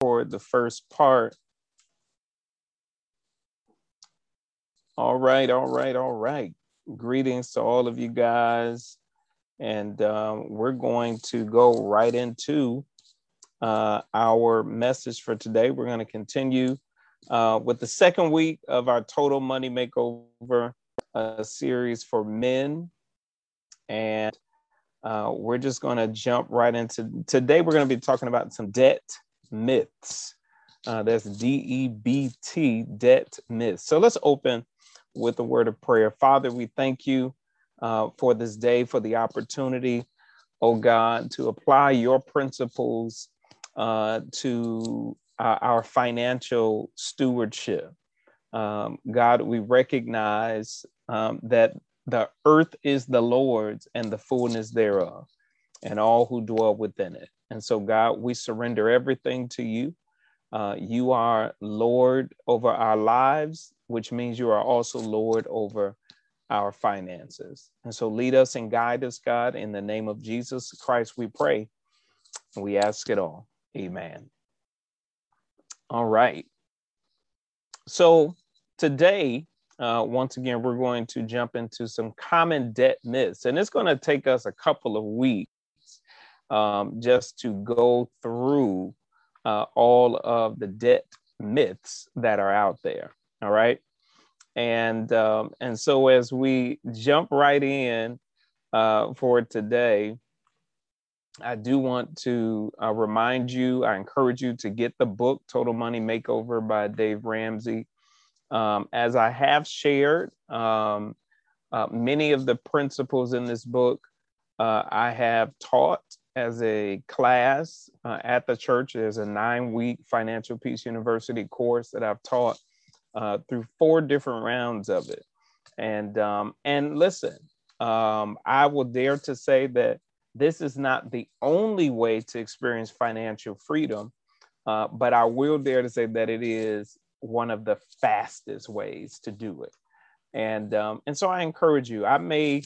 record the first part. All right, all right, all right. Greetings to all of you guys. And um, we're going to go right into uh, our message for today. We're going to continue uh, with the second week of our Total Money Makeover uh, series for men. And uh, we're just going to jump right into today. We're going to be talking about some debt myths. Uh, that's D E B T, debt myths. So let's open with a word of prayer. Father, we thank you uh, for this day, for the opportunity, oh God, to apply your principles uh, to our, our, financial stewardship. Um, God, we recognize um, that the earth is the Lord's and the fullness thereof, and all who dwell within it. And so, God, we surrender everything to you. Uh, you are Lord over our lives, which means you are also Lord over our finances. And so, lead us and guide us, God, in the name of Jesus Christ, we pray. And we ask it all. Amen. All right. So, today, uh, once again, we're going to jump into some common debt myths, and it's going to take us a couple of weeks um, just to go through uh, all of the debt myths that are out there. All right. And um, and so as we jump right in uh, for today, I do want to uh, remind you, I encourage you to get the book Total Money Makeover by Dave Ramsey. Um, as I have shared, um, uh, many of the principles in this book uh, I have taught as a class uh, at the church. There's a nine week Financial Peace University course that I've taught uh, through four different rounds of it. And, um, and listen, um, I will dare to say that this is not the only way to experience financial freedom, uh, but I will dare to say that it is one of the fastest ways to do it. And, um, and so I encourage you, I may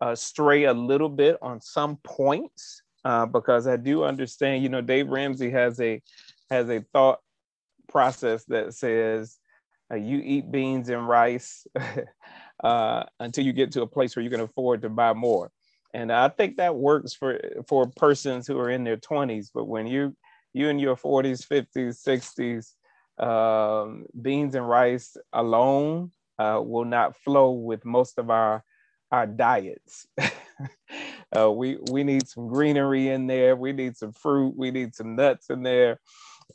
uh, stray a little bit on some points uh, because I do understand. You know, Dave Ramsey has a has a thought process that says uh, you eat beans and rice uh, until you get to a place where you can afford to buy more. And I think that works for for persons who are in their 20s. But when you you in your 40s, 50s, 60s, um, beans and rice alone uh, will not flow with most of our our diets. uh, we we need some greenery in there. We need some fruit. We need some nuts in there.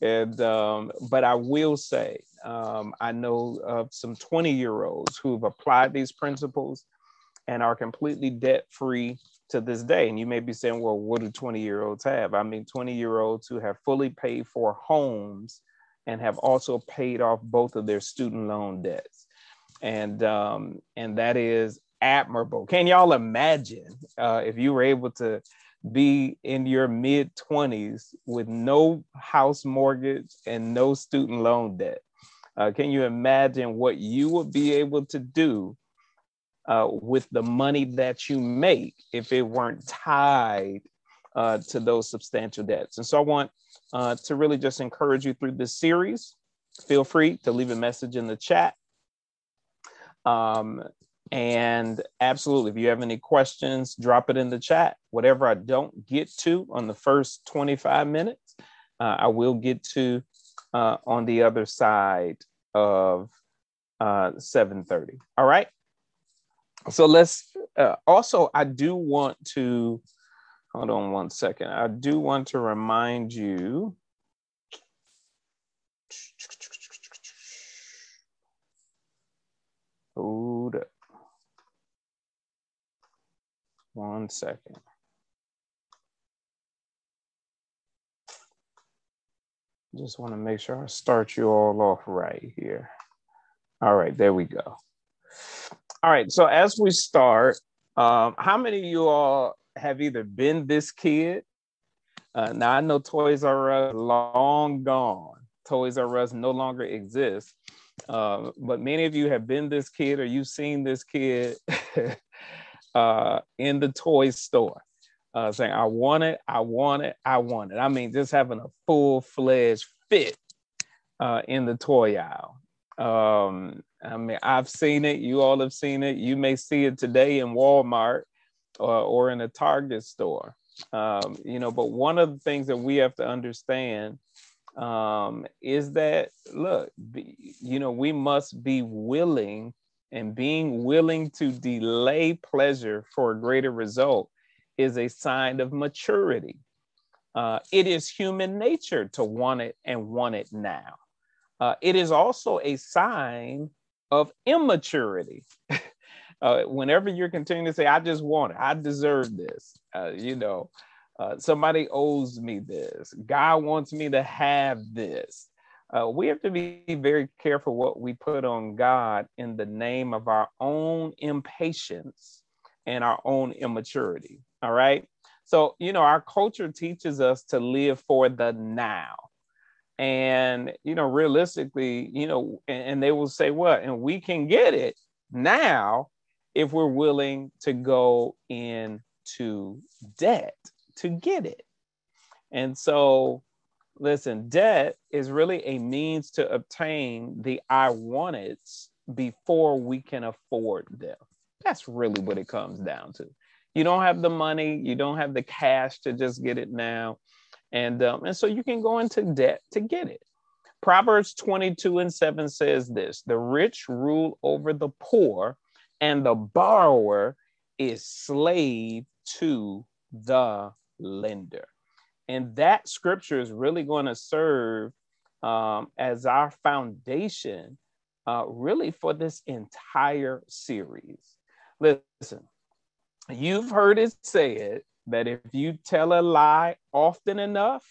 And um, but I will say, um, I know of some 20 year olds who've applied these principles and are completely debt free to this day. And you may be saying, well, what do 20 year olds have? I mean, 20 year olds who have fully paid for homes and have also paid off both of their student loan debts. And um, and that is admirable. Can y'all imagine uh, if you were able to be in your mid 20s with no house mortgage and no student loan debt? Uh, can you imagine what you would be able to do uh, with the money that you make if it weren't tied uh, to those substantial debts? And so I want uh, to really just encourage you through this series. Feel free to leave a message in the chat. Um, and absolutely, if you have any questions, drop it in the chat. Whatever I don't get to on the first 25 minutes, uh, I will get to uh, on the other side of uh, 7.30. All right. So let's uh, also, I do want to, hold on one second. I do want to remind you Hold up. One second. Just want to make sure I start you all off right here. All right, there we go. All right, so as we start, um, how many of you all have either been this kid? Uh, now I know Toys R Us long gone. Toys R Us no longer exists. Uh, but many of you have been this kid or you've seen this kid uh, in the toy store, uh, saying, I want it, I want it, I want it. I mean, just having a full fledged fit uh, in the toy aisle. Um, I mean, I've seen it. You all have seen it. You may see it today in Walmart or, or in a Target store. Um, you know, but one of the things that we have to understand um, is that look, you know, we must be willing and being willing to delay pleasure for a greater result is a sign of maturity. Uh, it is human nature to want it and want it now. Uh, it is also a sign of immaturity. uh, whenever you're continuing to say, I just want it, I deserve this, uh, you know, uh, somebody owes me this, God wants me to have this. Uh, we have to be very careful what we put on God in the name of our own impatience and our own immaturity. All right. So, you know, our culture teaches us to live for the now. And, you know, realistically, you know, and, and they will say what? And we can get it now if we're willing to go into debt to get it. And so, listen, debt is really a means to obtain the I wanteds before we can afford them. That's really what it comes down to. You don't have the money, you don't have the cash to just get it now. And, um, and so you can go into debt to get it. Proverbs 22 and 7 says this the rich rule over the poor, and the borrower is slave to the lender. And that scripture is really going to serve um, as our foundation, uh, really, for this entire series. Listen, you've heard it said that if you tell a lie often enough,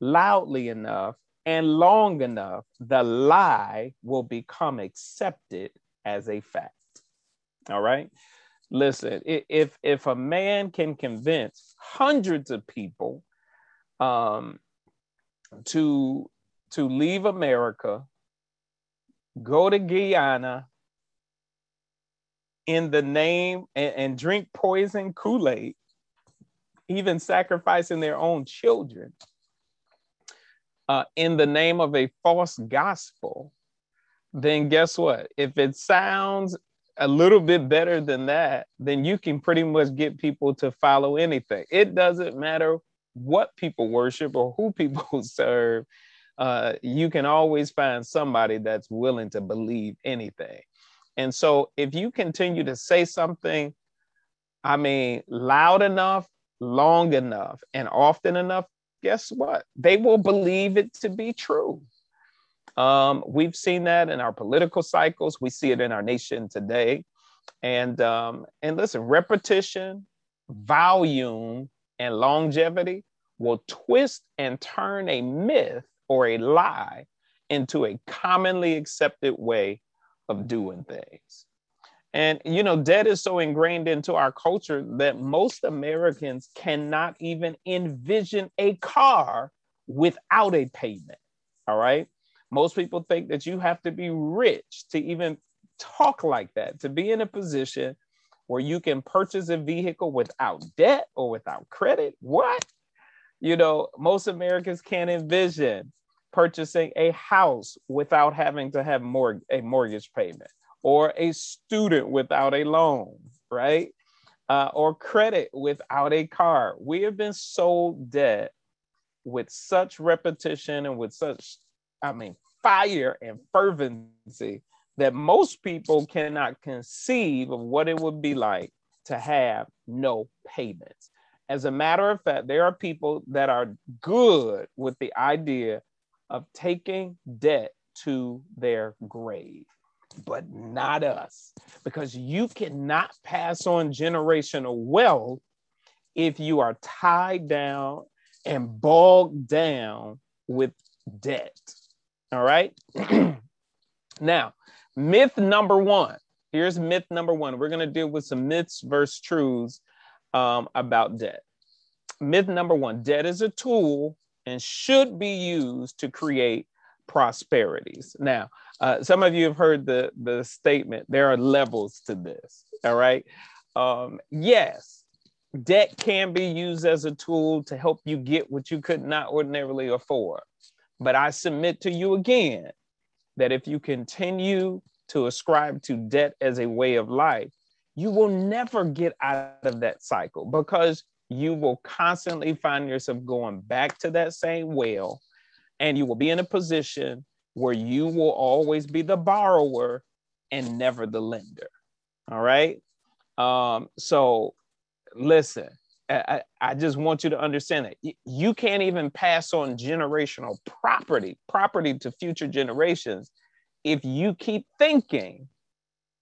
loudly enough, and long enough, the lie will become accepted as a fact. All right. Listen, if if a man can convince hundreds of people um, to to leave America, go to Guyana in the name and, and drink poison Kool Aid, even sacrificing their own children uh, in the name of a false gospel, then guess what? If it sounds a little bit better than that, then you can pretty much get people to follow anything. It doesn't matter what people worship or who people serve. Uh, you can always find somebody that's willing to believe anything. And so if you continue to say something, I mean, loud enough, long enough, and often enough, guess what? They will believe it to be true. Um, we've seen that in our political cycles. We see it in our nation today. And um, and listen, repetition, volume, and longevity will twist and turn a myth or a lie into a commonly accepted way of doing things. And you know, debt is so ingrained into our culture that most Americans cannot even envision a car without a payment. All right. Most people think that you have to be rich to even talk like that, to be in a position where you can purchase a vehicle without debt or without credit. What? You know, most Americans can't envision purchasing a house without having to have mor- a mortgage payment or a student without a loan, right? Uh, or credit without a car. We have been sold debt with such repetition and with such, I mean, fire and fervency that most people cannot conceive of what it would be like to have no payments. As a matter of fact, there are people that are good with the idea of taking debt to their grave, but not us, because you cannot pass on generational wealth if you are tied down and bogged down with debt. All right. now, myth number one. Here's myth number one. We're going to deal with some myths versus truths um, about debt. Myth number one debt is a tool and should be used to create prosperities. Now, uh, some of you have heard the, the statement there are levels to this. All right. Um, yes, debt can be used as a tool to help you get what you could not ordinarily afford. But I submit to you again that if you continue to ascribe to debt as a way of life, you will never get out of that cycle because you will constantly find yourself going back to that same well and you will be in a position where you will always be the borrower and never the lender. All right. Um, so listen, I, I just want you to understand that you can't even pass on generational property, property to future generations, if you keep thinking,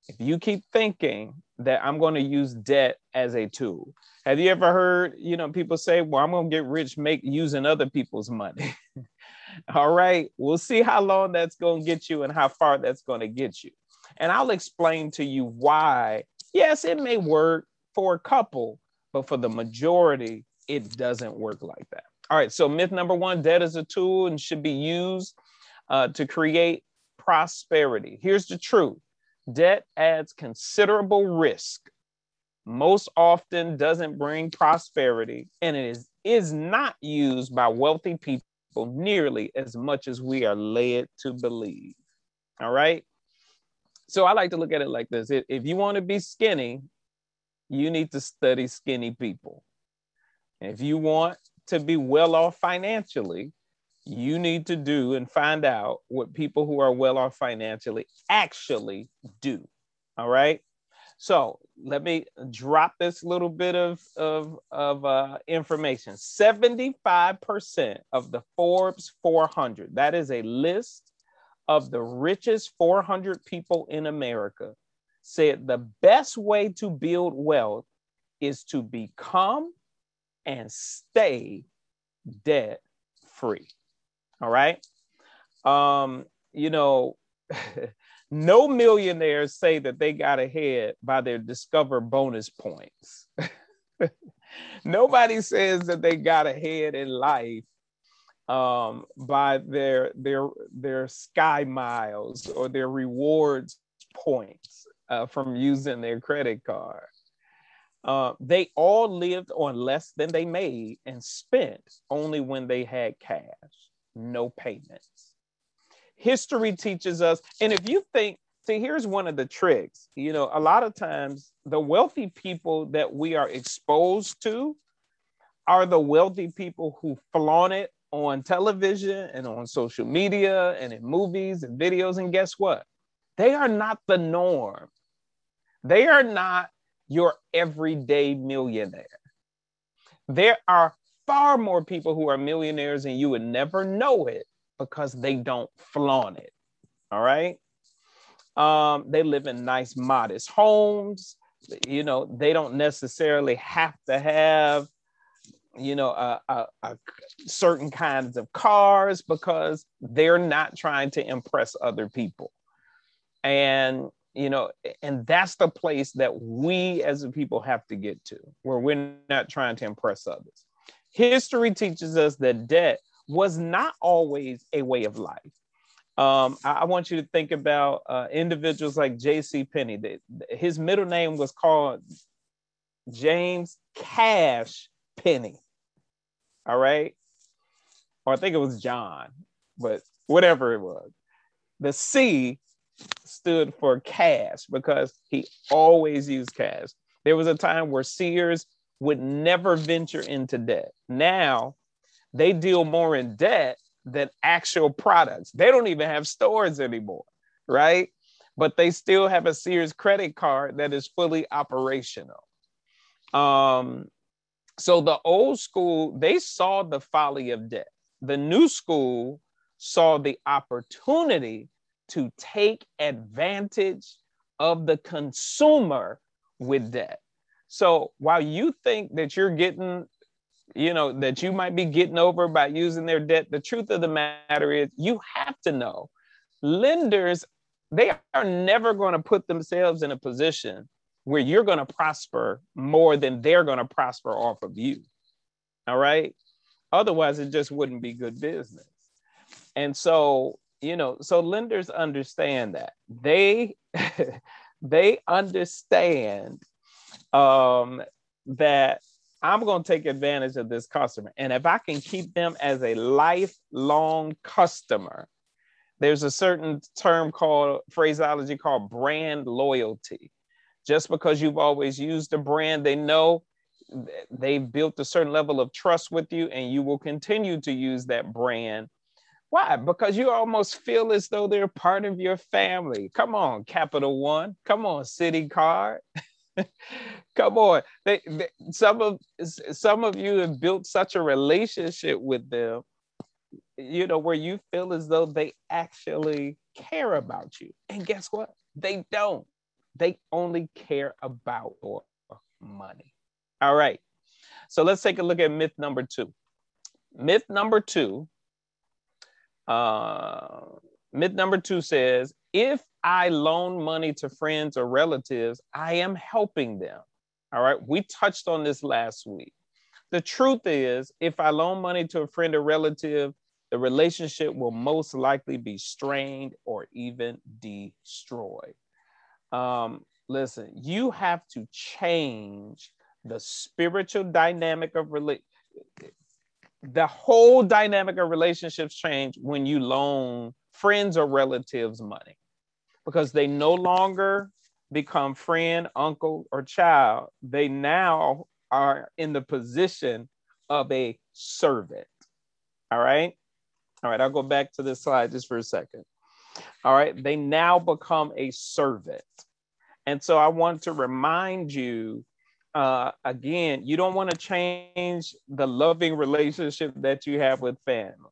if you keep thinking that I'm going to use debt as a tool. Have you ever heard, you know, people say, well, I'm going to get rich make using other people's money. All right. We'll see how long that's going to get you and how far that's going to get you. And I'll explain to you why. Yes, it may work for a couple, but for the majority, it doesn't work like that. All right. So, myth number one debt is a tool and should be used uh, to create prosperity. Here's the truth debt adds considerable risk, most often doesn't bring prosperity, and it is, is not used by wealthy people nearly as much as we are led to believe. All right. So I like to look at it like this if you want to be skinny, you need to study skinny people. If you want to be well off financially, you need to do and find out what people who are well off financially actually do. All right. So let me drop this little bit of, of, of uh, information. 75% of the Forbes 400, that is a list of the richest 400 people in America, said the best way to build wealth is to become and stay debt free. All right. Um, you know, no millionaires say that they got ahead by their discover bonus points. Nobody says that they got ahead in life um, by their their their sky miles or their rewards points uh, from using their credit card. Uh, they all lived on less than they made and spent only when they had cash no payments. History teaches us, and if you think, see, here's one of the tricks. You know, a lot of times the wealthy people that we are exposed to are the wealthy people who flaunt it on television and on social media and in movies and videos. And guess what? They are not the norm. They are not your everyday millionaire. There are far more people who are millionaires and you would never know it because they don't flaunt it. All right. Um, they live in nice, modest homes. You know, they don't necessarily have to have, you know, a, a, a certain kinds of cars because they're not trying to impress other people. And you know and that's the place that we as a people have to get to where we're not trying to impress others history teaches us that debt was not always a way of life. Um, I, I, want you to think about uh, individuals like J.C. Penney. His middle name was called James Cash Penney All right, or I think it was John, but whatever it was, the C stood for cash because he always used cash. There was a time where Sears would never venture into debt. Now they deal more in debt than actual products. They don't even have stores anymore, right? But they still have a Sears credit card that is fully operational. Um, so the old school, they saw the folly of debt. The new school saw the opportunity to take advantage of the consumer with debt. So while you think that you're getting, you know, that you might be getting over by using their debt, the truth of the matter is you have to know lenders, they are never going to put themselves in a position where you're going to prosper more than they're going to prosper off of you. All right. Otherwise, it just wouldn't be good business. And so, you know, so lenders understand that. They they understand um, that I'm going to take advantage of this customer. And if I can keep them as a lifelong customer, there's a certain term called phraseology called brand loyalty. Just because you've always used a brand, they know they've built a certain level of trust with you and you will continue to use that brand. Why? Because you almost feel as though they're part of your family. Come on, Capital One. Come on, Citi Card. Come on. They, they, some of some of you have built such a relationship with them, you know, where you feel as though they actually care about you. And guess what? They don't. They only care about money. All right. So let's take a look at myth number two. Myth number two. Uh, myth number two says if I loan money to friends or relatives, I am helping them. All right. We touched on this last week. The truth is, if I loan money to a friend or relative, the relationship will most likely be strained or even destroyed. Um, listen, you have to change the spiritual dynamic of relate the whole dynamic of relationships change when you loan friends or relatives money because they no longer become friend, uncle, or child. They now are in the position of a servant. All right. All right. I'll go back to this slide just for a second. All right. They now become a servant. And so I want to remind you uh, again, you don't want to change the loving relationship that you have with family.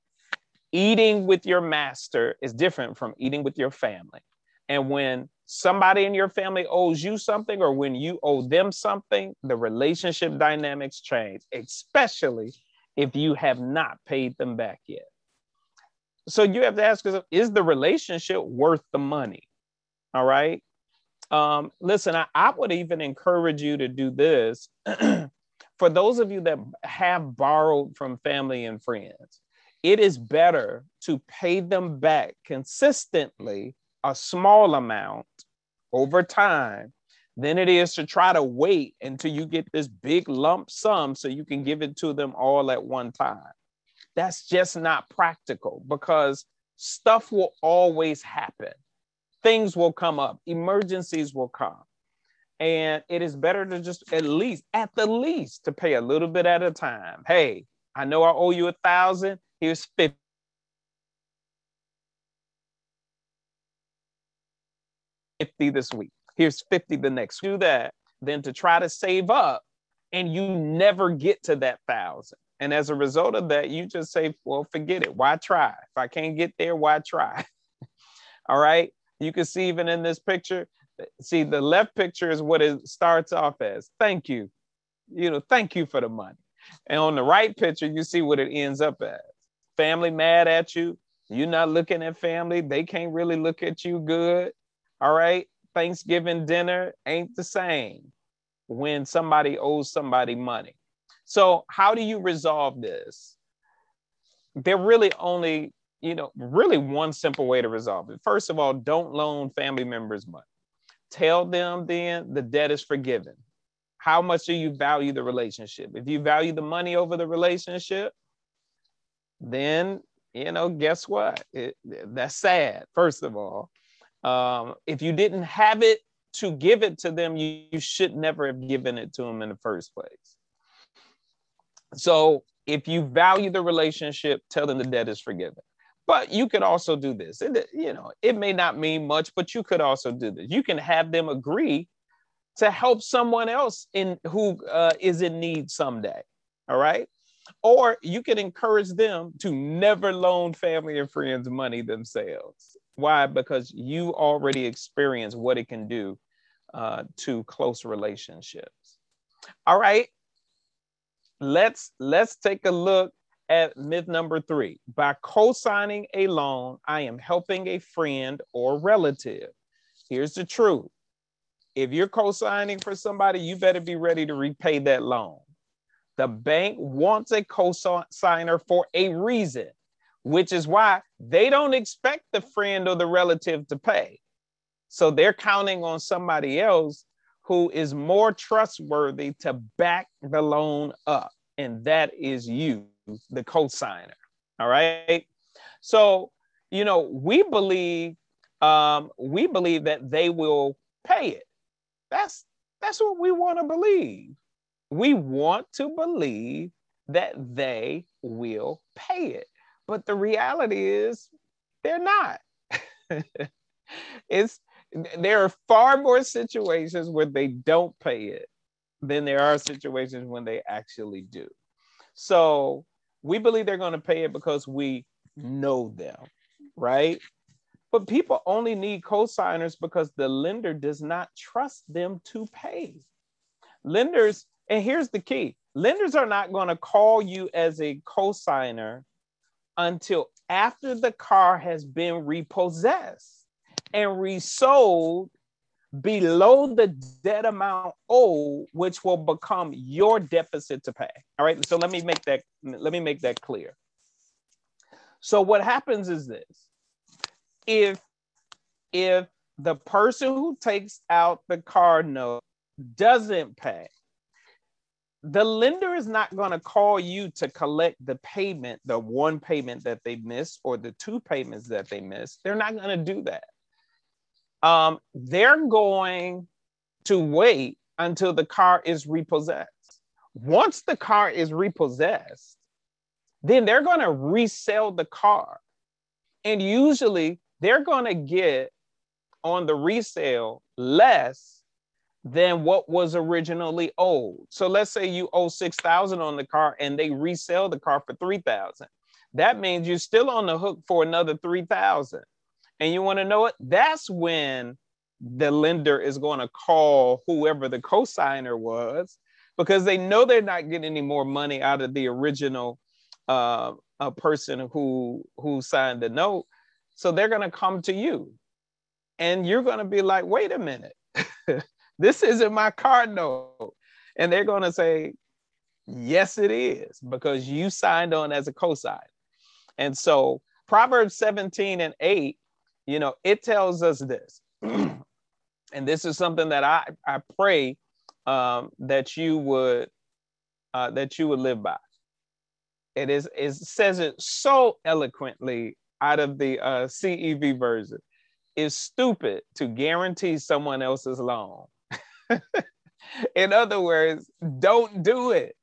Eating with your master is different from eating with your family. And when somebody in your family owes you something or when you owe them something, the relationship dynamics change, especially if you have not paid them back yet. So you have to ask yourself, is the relationship worth the money? All right. Um, listen, I, I would even encourage you to do this. For those of you that have borrowed from family and friends, it is better to pay them back consistently a small amount over time than it is to try to wait until you get this big lump sum so you can give it to them all at one time. That's just not practical because stuff will always happen things will come up, emergencies will come. And it is better to just at least, at the least, to pay a little bit at a time. Hey, I know I owe you a thousand. Here's 50. Fifty this week. Here's 50 the next. Do that, then to try to save up, and you never get to that thousand. And as a result of that, you just say, well, forget it. Why try? If I can't get there, why try? All right. You can see even in this picture, see the left picture is what it starts off as. Thank you. You know, thank you for the money. And on the right picture, you see what it ends up as. Family mad at you. You're not looking at family. They can't really look at you good. All right. Thanksgiving dinner ain't the same when somebody owes somebody money. So, how do you resolve this? There really only you know, really one simple way to resolve it. First of all, don't loan family members money. Tell them then the debt is forgiven. How much do you value the relationship? If you value the money over the relationship, then, you know, guess what? It, that's sad, first of all. Um, if you didn't have it to give it to them, you, you should never have given it to them in the first place. So if you value the relationship, tell them the debt is forgiven. But you could also do this. It, you know, it may not mean much, but you could also do this. You can have them agree to help someone else in who uh, is in need someday. All right. Or you can encourage them to never loan family and friends money themselves. Why? Because you already experienced what it can do uh, to close relationships. All right. Let's let's take a look at myth number three by co signing a loan, I am helping a friend or relative. Here's the truth if you're co signing for somebody, you better be ready to repay that loan. The bank wants a co signer for a reason, which is why they don't expect the friend or the relative to pay. So they're counting on somebody else who is more trustworthy to back the loan up, and that is you, the co-signer. All right. So, you know, we believe um, we believe that they will pay it. That's that's what we want to believe. We want to believe that they will pay it. But the reality is they're not. it's there are far more situations where they don't pay it than there are situations when they actually do. So we believe they're going to pay it because we know them, right? But people only need cosigners because the lender does not trust them to pay. Lenders, and here's the key lenders are not going to call you as a cosigner until after the car has been repossessed and resold below the debt amount owed, which will become your deficit to pay. All right. So let me make that let me make that clear. So what happens is this: if if the person who takes out the car note doesn't pay, the lender is not going to call you to collect the payment, the one payment that they missed or the two payments that they missed. They're not going to do that. Um, they're going to wait until the car is repossessed. Once the car is repossessed, then they're going to resell the car. And usually they're going to get on the resale less than what was originally owed. So let's say you owe 6,000 on the car and they resell the car for 3,000. That means you're still on the hook for another 3,000. And you want to know it? That's when the lender is going to call whoever the cosigner was because they know they're not getting any more money out of the original uh, a person who who signed the note. So they're going to come to you and you're going to be like, wait a minute. This isn't my card note. And they're going to say, yes, it is, because you signed on as a cosigner. And so Proverbs 17 and 8, you know, it tells us this. and this is something that I, I pray um, that you would uh, that you would live by. It is it says it so eloquently out of the uh, CEV version. It's stupid to guarantee someone else's loan In other words, don't do it.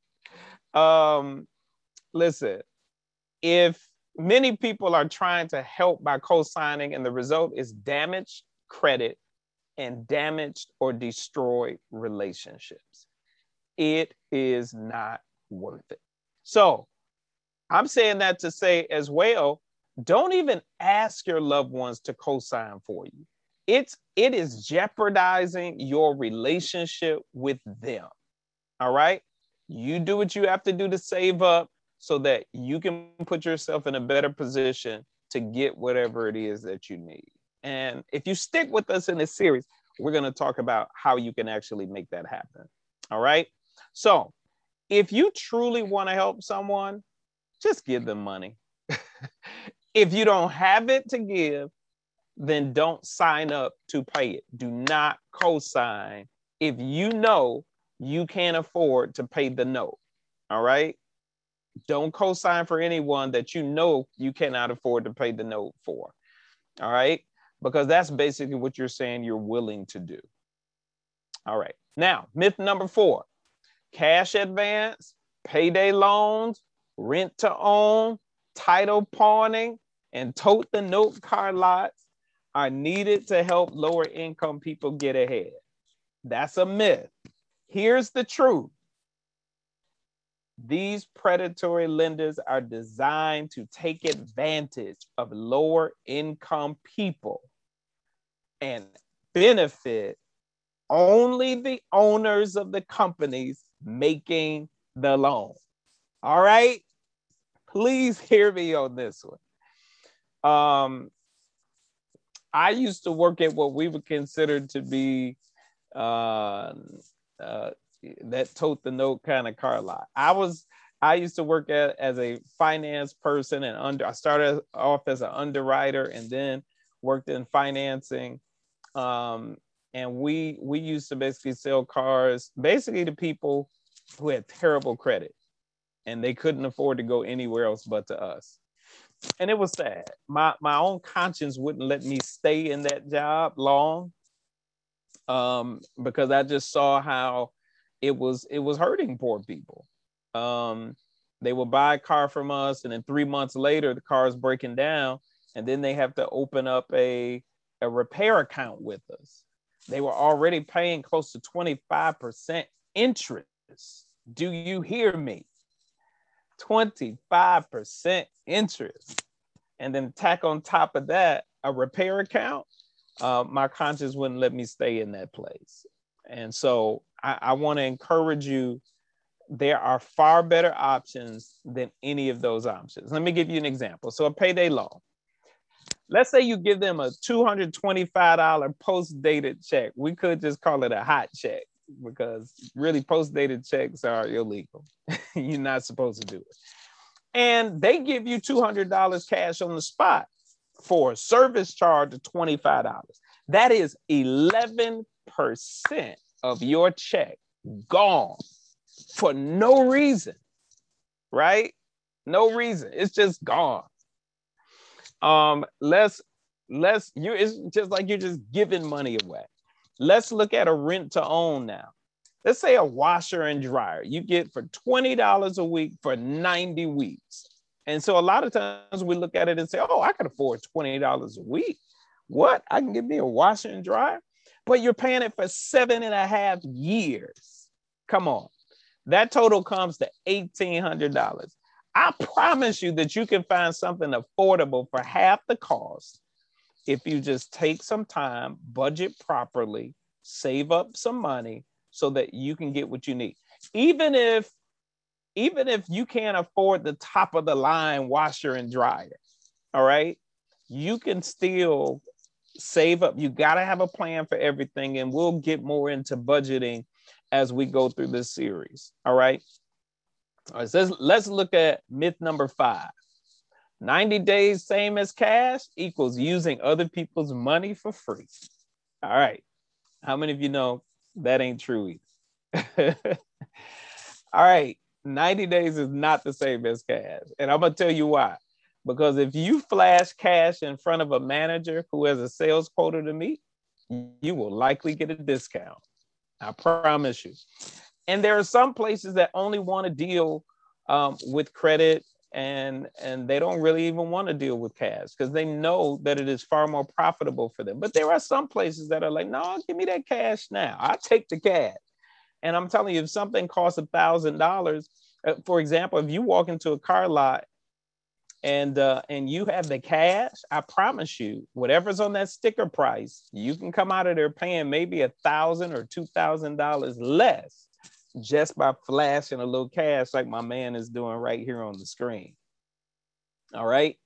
Um, listen, if many people are trying to help by co-signing and the result is damaged credit and damaged or destroyed relationships, it is not worth it. So I'm saying that to say as well, don't even ask your loved ones to co-sign for you it's it is jeopardizing your relationship with them. All right? You do what you have to do to save up so that you can put yourself in a better position to get whatever it is that you need. And if you stick with us in this series, we're going to talk about how you can actually make that happen. All right? So, if you truly want to help someone, just give them money. if you don't have it to give, then don't sign up to pay it. Do not co sign if you know you can't afford to pay the note. All right. Don't co sign for anyone that you know you cannot afford to pay the note for. All right. Because that's basically what you're saying you're willing to do. All right. Now, myth number four cash advance, payday loans, rent to own, title pawning, and tote the note car lots are needed to help lower income people get ahead. That's a myth. Here's the truth these predatory lenders are designed to take advantage of lower income people and benefit only the owners of the companies making the loan. All right? Please hear me on this one. Um, I used to work at what we would consider to be uh, uh, that tote the note kind of car lot. I was I used to work at as a finance person and under I started off as an underwriter and then worked in financing. Um, and we we used to basically sell cars basically to people who had terrible credit and they couldn't afford to go anywhere else but to us and it was sad my my own conscience wouldn't let me stay in that job long um because i just saw how it was it was hurting poor people um they will buy a car from us and then three months later the car is breaking down and then they have to open up a a repair account with us they were already paying close to 25% interest. Do you hear me? 25% interest. And then tack on top of that a repair account. Uh, my conscience wouldn't let me stay in that place. And so I, I want to encourage you. There are far better options than any of those options. Let me give you an example. So, a payday loan let's say you give them a $225 post dated check. We could just call it a hot check because really post dated checks are illegal. You're not supposed to do it. And they give you $200 cash on the spot for a service charge of $25. That is 11% of your check gone for no reason, right? No reason. It's just gone. Um, let's let's you it's just like you're just giving money away. Let's look at a rent to own now. Let's say a washer and dryer you get for $20 a week for 90 weeks. And so a lot of times we look at it and say, oh, I can afford $20 a week. What? I can get me a washer and dryer? But you're paying it for seven and a half years. Come on. That total comes to $1,800. I promise you that you can find something affordable for half the cost if you just take some time, budget properly, save up some money so that you can get what you need. Even if even if you can't afford the top of the line washer and dryer, all right? You can still save up. You got to have a plan for everything and we'll get more into budgeting as we go through this series, all right? All right, so let's, let's look at myth number five. 90 days, same as cash, equals using other people's money for free. All right. How many of you know that ain't true either? All right. 90 days is not the same as cash. And I'm going to tell you why. Because if you flash cash in front of a manager who has a sales quota to meet, you will likely get a discount. I promise you. And there are some places that only want to deal um, with credit and and they don't really even want to deal with cash because they know that it is far more profitable for them. But there are some places that are like no give me that cash now. I take the cash. And i'm telling you if something costs a thousand dollars uh, for example if you walk into a car lot and uh, and you have the cash i promise you whatever's on that sticker price you can come out of there paying maybe a thousand or two thousand dollars less just by flashing a little cash like my man is doing right here on the screen. All right.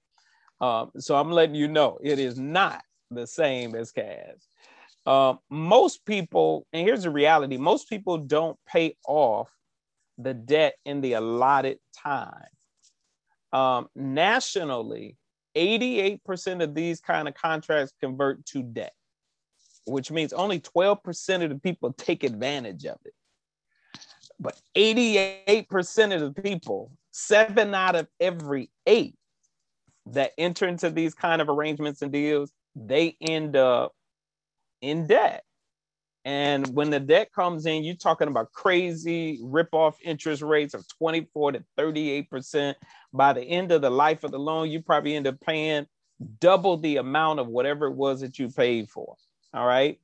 Um, so I'm letting you know it is not the same as cash. Uh, most people, and here's the reality most people don't pay off the debt in the allotted time. Um, nationally, 88% of these kind of contracts convert to debt, which means only 12% of the people take advantage of it. But 88% of the people, seven out of every eight that enter into these kind of arrangements and deals, they end up in debt. And when the debt comes in, you're talking about crazy rip-off interest rates of 24 to 38%. By the end of the life of the loan, you probably end up paying double the amount of whatever it was that you paid for. All right.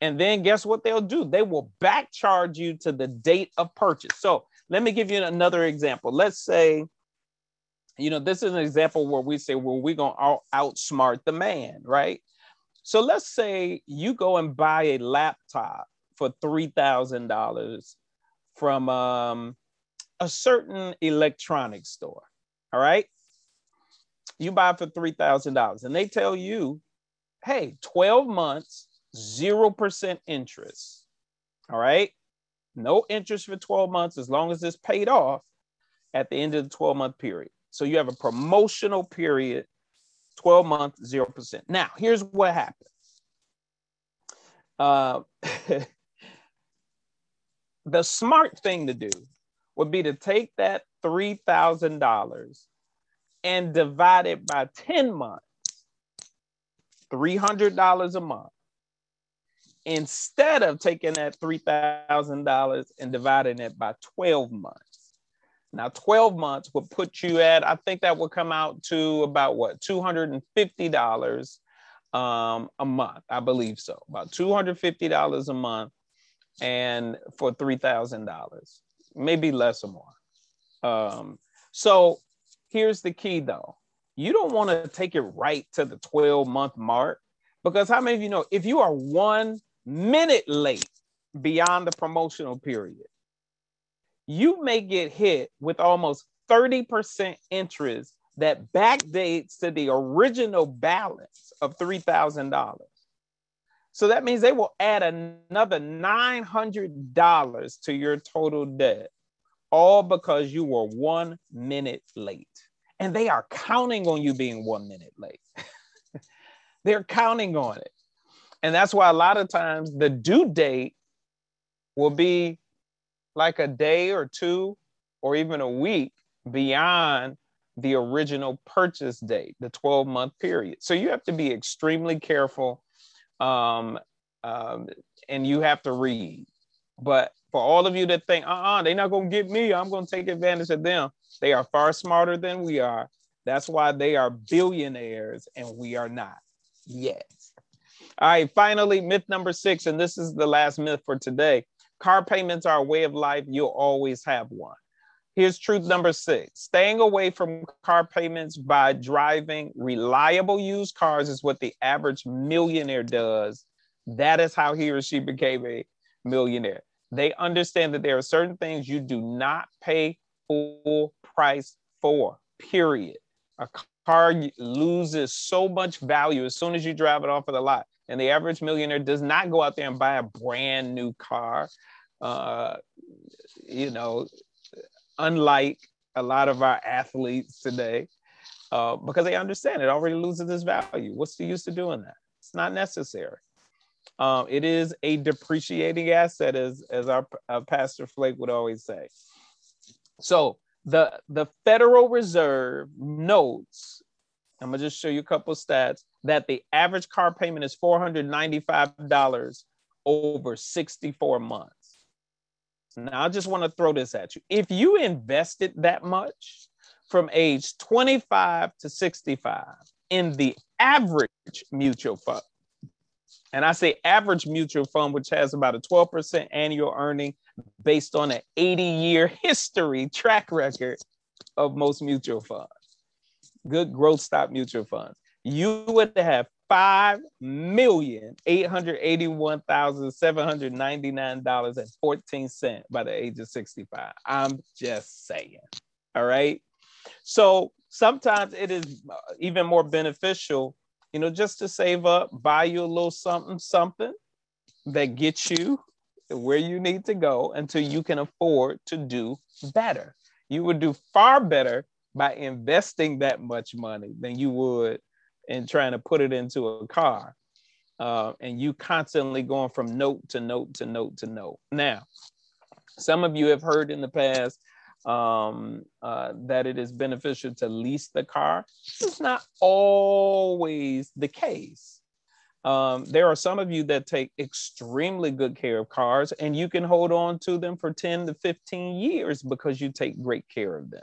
And then guess what they'll do? They will back charge you to the date of purchase. So let me give you another example. Let's say, you know, this is an example where we say, well, we're going to outsmart the man, right? So let's say you go and buy a laptop for $3,000 from um, a certain electronics store, all right? You buy for $3,000 and they tell you, hey, 12 months, 0% interest. All right. No interest for 12 months as long as it's paid off at the end of the 12 month period. So you have a promotional period, 12 months, 0%. Now, here's what happens. Uh, the smart thing to do would be to take that $3,000 and divide it by 10 months, $300 a month, instead of taking that $3,000 and dividing it by 12 months. Now, 12 months would put you at, I think that would come out to about what, $250 um, a month. I believe so, about $250 a month and for $3,000, maybe less or more. Um, so here's the key though you don't want to take it right to the 12 month mark because how many of you know if you are one minute late beyond the promotional period, you may get hit with almost 30% interest that backdates to the original balance of $3,000. So that means they will add another $900 to your total debt, all because you were one minute late. And they are counting on you being one minute late. They're counting on it. And that's why a lot of times the due date will be like a day or two or even a week beyond the original purchase date, the 12 month period. So you have to be extremely careful um, um, and you have to read. But for all of you that think, uh uh-uh, uh, they are not going to get me, I'm going to take advantage of them, they are far smarter than we are. That's why they are billionaires and we are not yet. All right, finally, myth number six, and this is the last myth for today. Car payments are a way of life. You'll always have one. Here's truth number six staying away from car payments by driving reliable used cars is what the average millionaire does. That is how he or she became a millionaire. They understand that there are certain things you do not pay full price for, period. A car loses so much value as soon as you drive it off of the lot. And the average millionaire does not go out there and buy a brand new car. Uh, you know, unlike a lot of our athletes today, uh, because they understand it already loses its value. What's the use of doing that? It's not necessary. Um, it is a depreciating asset, as as our, pastor Flake would always say. So the the Federal Reserve notes. I'm gonna just show you a couple stats that the average car payment is $495 over 64 months. Now, I just want to throw this at you. If you invested that much from age 25 to 65 in the average mutual fund, and I say average mutual fund, which has about a 12% annual earning based on an 80 year history track record of most mutual funds, good growth stock mutual funds you would have five million eight hundred eighty-one thousand seven hundred ninety-nine dollars and fourteen cent by the age of 65. I'm just saying. All right. So sometimes it is uh, even more beneficial, you know, just to save up, buy you a little something, something that gets you where you need to go until you can afford to do better. You would do far better by investing that much money than you would in trying to put it into a car. Uh, and you constantly going from note to note to note to note. Now, some of you have heard in the past um, uh, that it is beneficial to lease the car. It's not always the case. Um, there are some of you that take extremely good care of cars and you can hold on to them for 10 to 15 years because you take great care of them.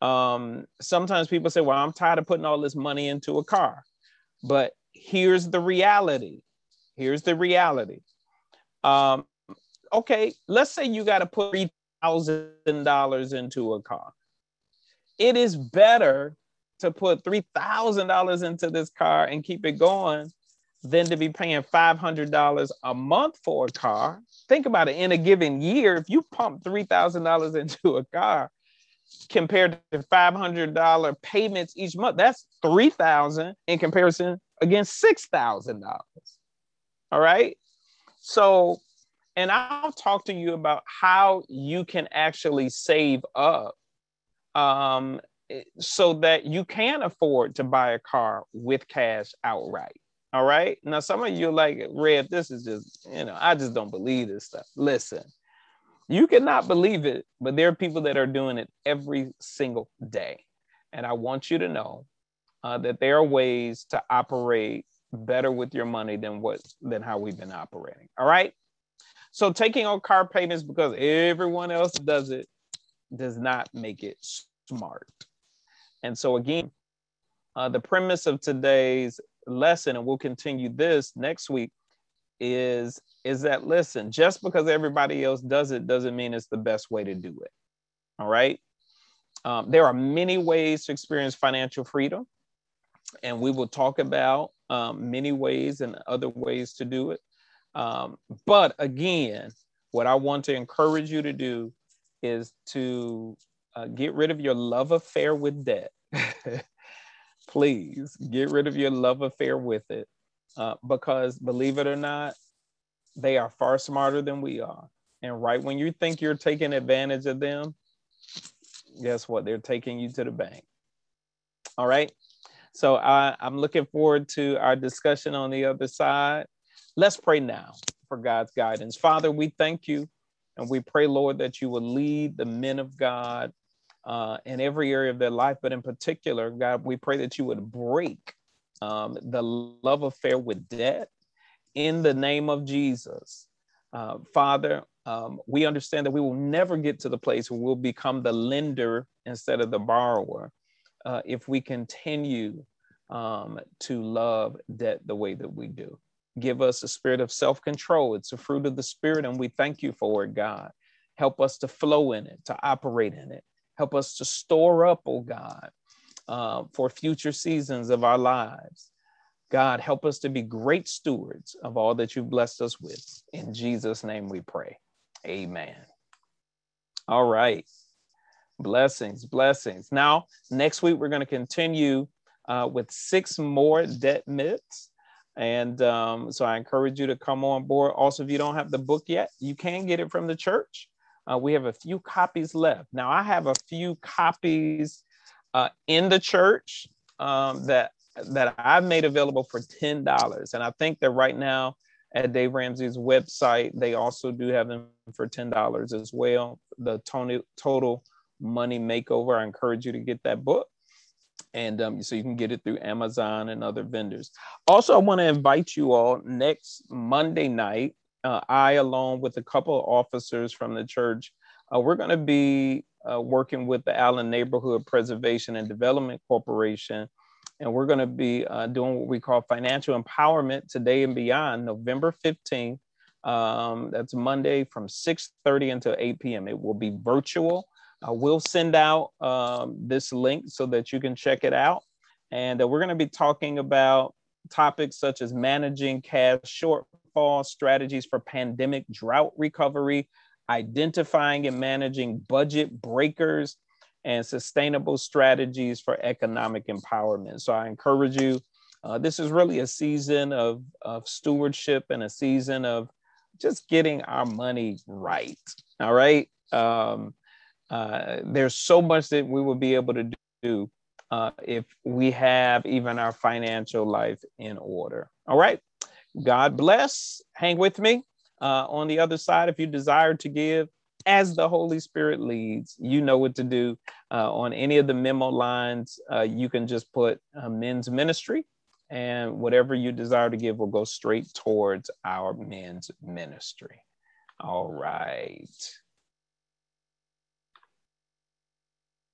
Um, sometimes people say, well, I'm tired of putting all this money into a car. But here's the reality. Here's the reality. Um, okay, let's say you got to put $3,000 into a car. It is better to put $3,000 into this car and keep it going than to be paying $500 a month for a car. Think about it in a given year, if you pump $3,000 into a car, compared to $500 payments each month. That's 3000 in comparison against $6,000. All right. So, and I'll talk to you about how you can actually save up um, so that you can afford to buy a car with cash outright. All right. Now, some of you like, Rev, this is just, you know, I just don't believe this stuff. Listen, you cannot believe it, but there are people that are doing it every single day. And I want you to know uh, that there are ways to operate better with your money than what than how we've been operating. All right. So taking on car payments because everyone else does it does not make it smart. And so again, uh, the premise of today's lesson, and we'll continue this next week, is is that listen, just because everybody else does it doesn't mean it's the best way to do it. All right. Um, there are many ways to experience financial freedom, and we will talk about um, many ways and other ways to do it. Um, but again, what I want to encourage you to do is to uh, get rid of your love affair with debt. Please get rid of your love affair with it. Uh, because believe it or not, they are far smarter than we are. And right when you think you're taking advantage of them, guess what? They're taking you to the bank. All right. So I, I'm looking forward to our discussion on the other side. Let's pray now for God's guidance. Father, we thank you and we pray, Lord, that you will lead the men of God uh, in every area of their life, but in particular, God, we pray that you would break um, the love affair with debt in the name of Jesus. Uh, Father, um, we understand that we will never get to the place where we'll become the lender instead of the borrower uh, if we continue um, to love debt the way that we do. Give us a spirit of self control. It's a fruit of the Spirit, and we thank you for it, God. Help us to flow in it, to operate in it. Help us to store up, oh God, uh, for future seasons of our lives. God, help us to be great stewards of all that you've blessed us with. In Jesus' name we pray. Amen. All right. Blessings, blessings. Now, next week, we're going to continue uh, with six more debt myths. And um, so I encourage you to come on board. Also, if you don't have the book yet, you can get it from the church. Uh, we have a few copies left. Now, I have a few copies uh, in the church um, that that I've made available for ten dollars, and I think that right now at Dave Ramsey's website they also do have them for ten dollars as well. The total total money makeover. I encourage you to get that book and um, so you can get it through Amazon and other vendors. Also, I want to invite you all next Monday night. Uh, I, along with a couple of officers from the church, uh, we're going to be uh, working with the Allen Neighborhood Preservation and Development Corporation, and we're going to be uh, doing what we call financial empowerment today and beyond, November 15th. Um, that's Monday from 6:30 until 8 p.m. It will be virtual. I will send out um, this link so that you can check it out. And uh, we're going to be talking about topics such as managing cash shortfall, strategies for pandemic drought recovery, identifying and managing budget breakers, and sustainable strategies for economic empowerment. So I encourage you. Uh, this is really a season of, of stewardship and a season of just getting our money right. All right. Um, uh, there's so much that we will be able to do uh, if we have even our financial life in order. All right. God bless. Hang with me. Uh, on the other side, if you desire to give as the Holy Spirit leads, you know what to do. Uh, on any of the memo lines, uh, you can just put uh, men's ministry, and whatever you desire to give will go straight towards our men's ministry. All right.